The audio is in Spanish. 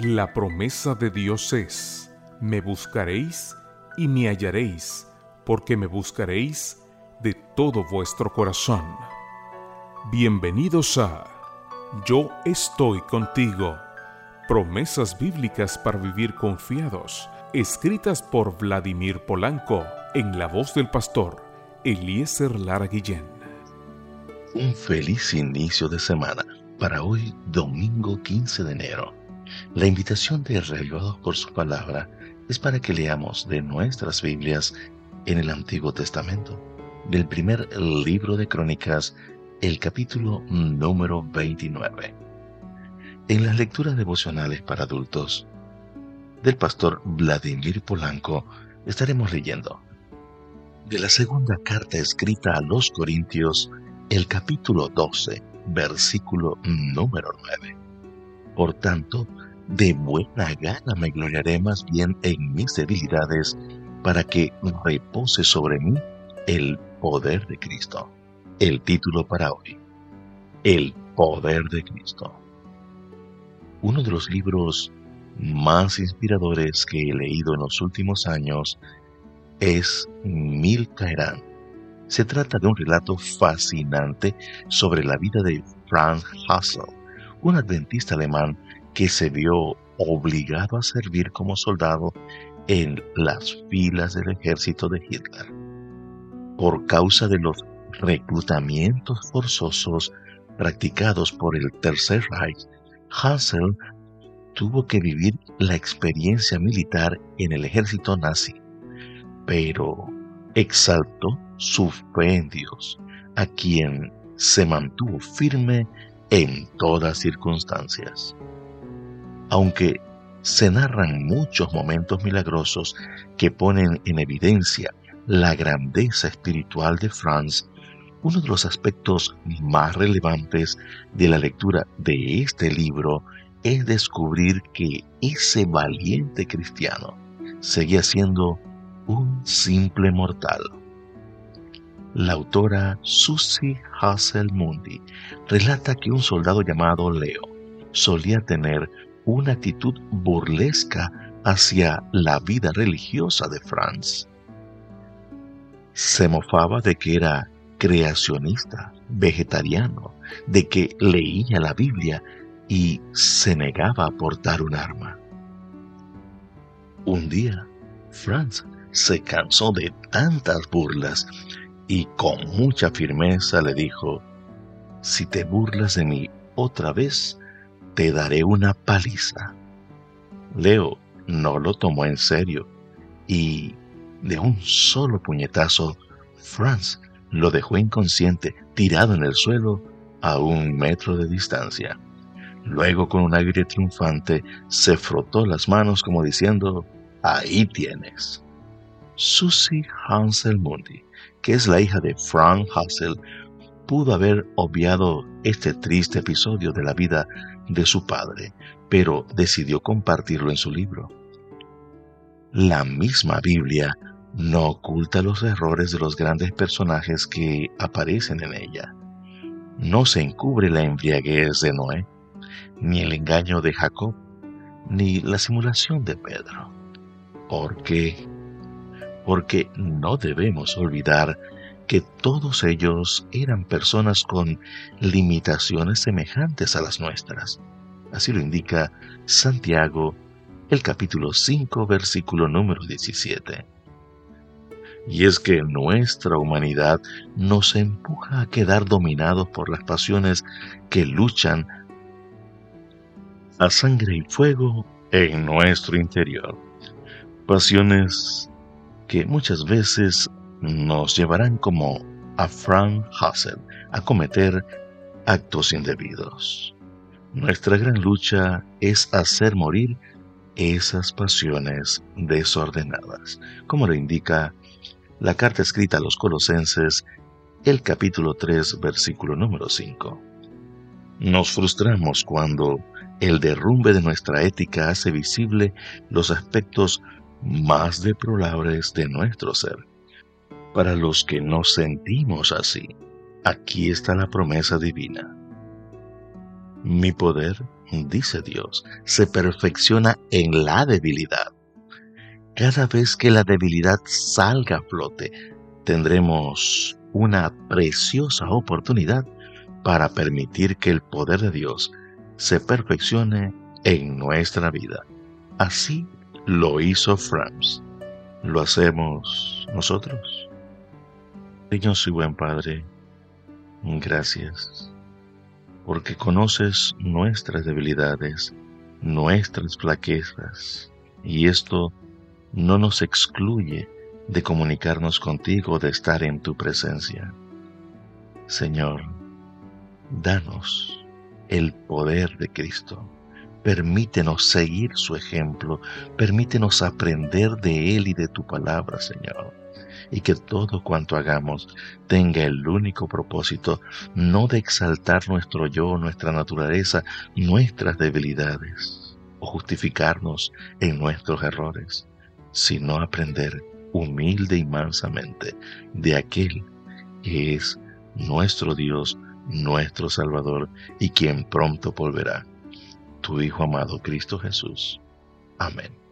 La promesa de Dios es, me buscaréis y me hallaréis, porque me buscaréis de todo vuestro corazón. Bienvenidos a Yo estoy contigo. Promesas bíblicas para vivir confiados, escritas por Vladimir Polanco, en la voz del pastor Eliezer Lara Guillén. Un feliz inicio de semana para hoy, domingo 15 de enero. La invitación de Reavivados por su palabra es para que leamos de nuestras Biblias en el Antiguo Testamento, del primer libro de Crónicas, el capítulo número 29. En las lecturas devocionales para adultos del pastor Vladimir Polanco estaremos leyendo de la segunda carta escrita a los Corintios, el capítulo 12, versículo número 9. Por tanto, de buena gana me gloriaré más bien en mis debilidades, para que repose sobre mí el poder de Cristo. El título para hoy, El poder de Cristo. Uno de los libros más inspiradores que he leído en los últimos años es Mil Caerán. Se trata de un relato fascinante sobre la vida de Franz Hassel, un adventista alemán que se vio obligado a servir como soldado en las filas del ejército de Hitler. Por causa de los reclutamientos forzosos practicados por el Tercer Reich, Hassel tuvo que vivir la experiencia militar en el ejército nazi, pero exaltó su fe a quien se mantuvo firme en todas circunstancias. Aunque se narran muchos momentos milagrosos que ponen en evidencia la grandeza espiritual de Franz, uno de los aspectos más relevantes de la lectura de este libro es descubrir que ese valiente cristiano seguía siendo un simple mortal. La autora Susie Hasselmundi relata que un soldado llamado Leo solía tener una actitud burlesca hacia la vida religiosa de Franz. Se mofaba de que era creacionista, vegetariano, de que leía la Biblia y se negaba a portar un arma. Un día, Franz se cansó de tantas burlas y con mucha firmeza le dijo, si te burlas de mí otra vez, te daré una paliza. Leo no lo tomó en serio y de un solo puñetazo, Franz lo dejó inconsciente, tirado en el suelo a un metro de distancia. Luego, con un aire triunfante, se frotó las manos como diciendo, ahí tienes. Susie Hansel Mundi, que es la hija de Frank Hassel, pudo haber obviado este triste episodio de la vida de su padre, pero decidió compartirlo en su libro. La misma Biblia no oculta los errores de los grandes personajes que aparecen en ella. No se encubre la embriaguez de Noé, ni el engaño de Jacob, ni la simulación de Pedro. ¿Por qué? Porque no debemos olvidar que todos ellos eran personas con limitaciones semejantes a las nuestras. Así lo indica Santiago, el capítulo 5, versículo número 17. Y es que nuestra humanidad nos empuja a quedar dominados por las pasiones que luchan a sangre y fuego en nuestro interior. Pasiones que muchas veces nos llevarán como a Frank Hassel a cometer actos indebidos. Nuestra gran lucha es hacer morir esas pasiones desordenadas, como lo indica la carta escrita a los colosenses, el capítulo 3, versículo número 5. Nos frustramos cuando el derrumbe de nuestra ética hace visible los aspectos más deplorables de nuestro ser para los que nos sentimos así, aquí está la promesa divina. Mi poder, dice Dios, se perfecciona en la debilidad. Cada vez que la debilidad salga a flote, tendremos una preciosa oportunidad para permitir que el poder de Dios se perfeccione en nuestra vida. Así lo hizo Frams. ¿Lo hacemos nosotros? Señor y buen Padre, gracias, porque conoces nuestras debilidades, nuestras flaquezas, y esto no nos excluye de comunicarnos contigo, de estar en tu presencia. Señor, danos el poder de Cristo. Permítenos seguir su ejemplo, permítenos aprender de Él y de tu palabra, Señor. Y que todo cuanto hagamos tenga el único propósito, no de exaltar nuestro yo, nuestra naturaleza, nuestras debilidades, o justificarnos en nuestros errores, sino aprender humilde y mansamente de aquel que es nuestro Dios, nuestro Salvador y quien pronto volverá, tu Hijo amado Cristo Jesús. Amén.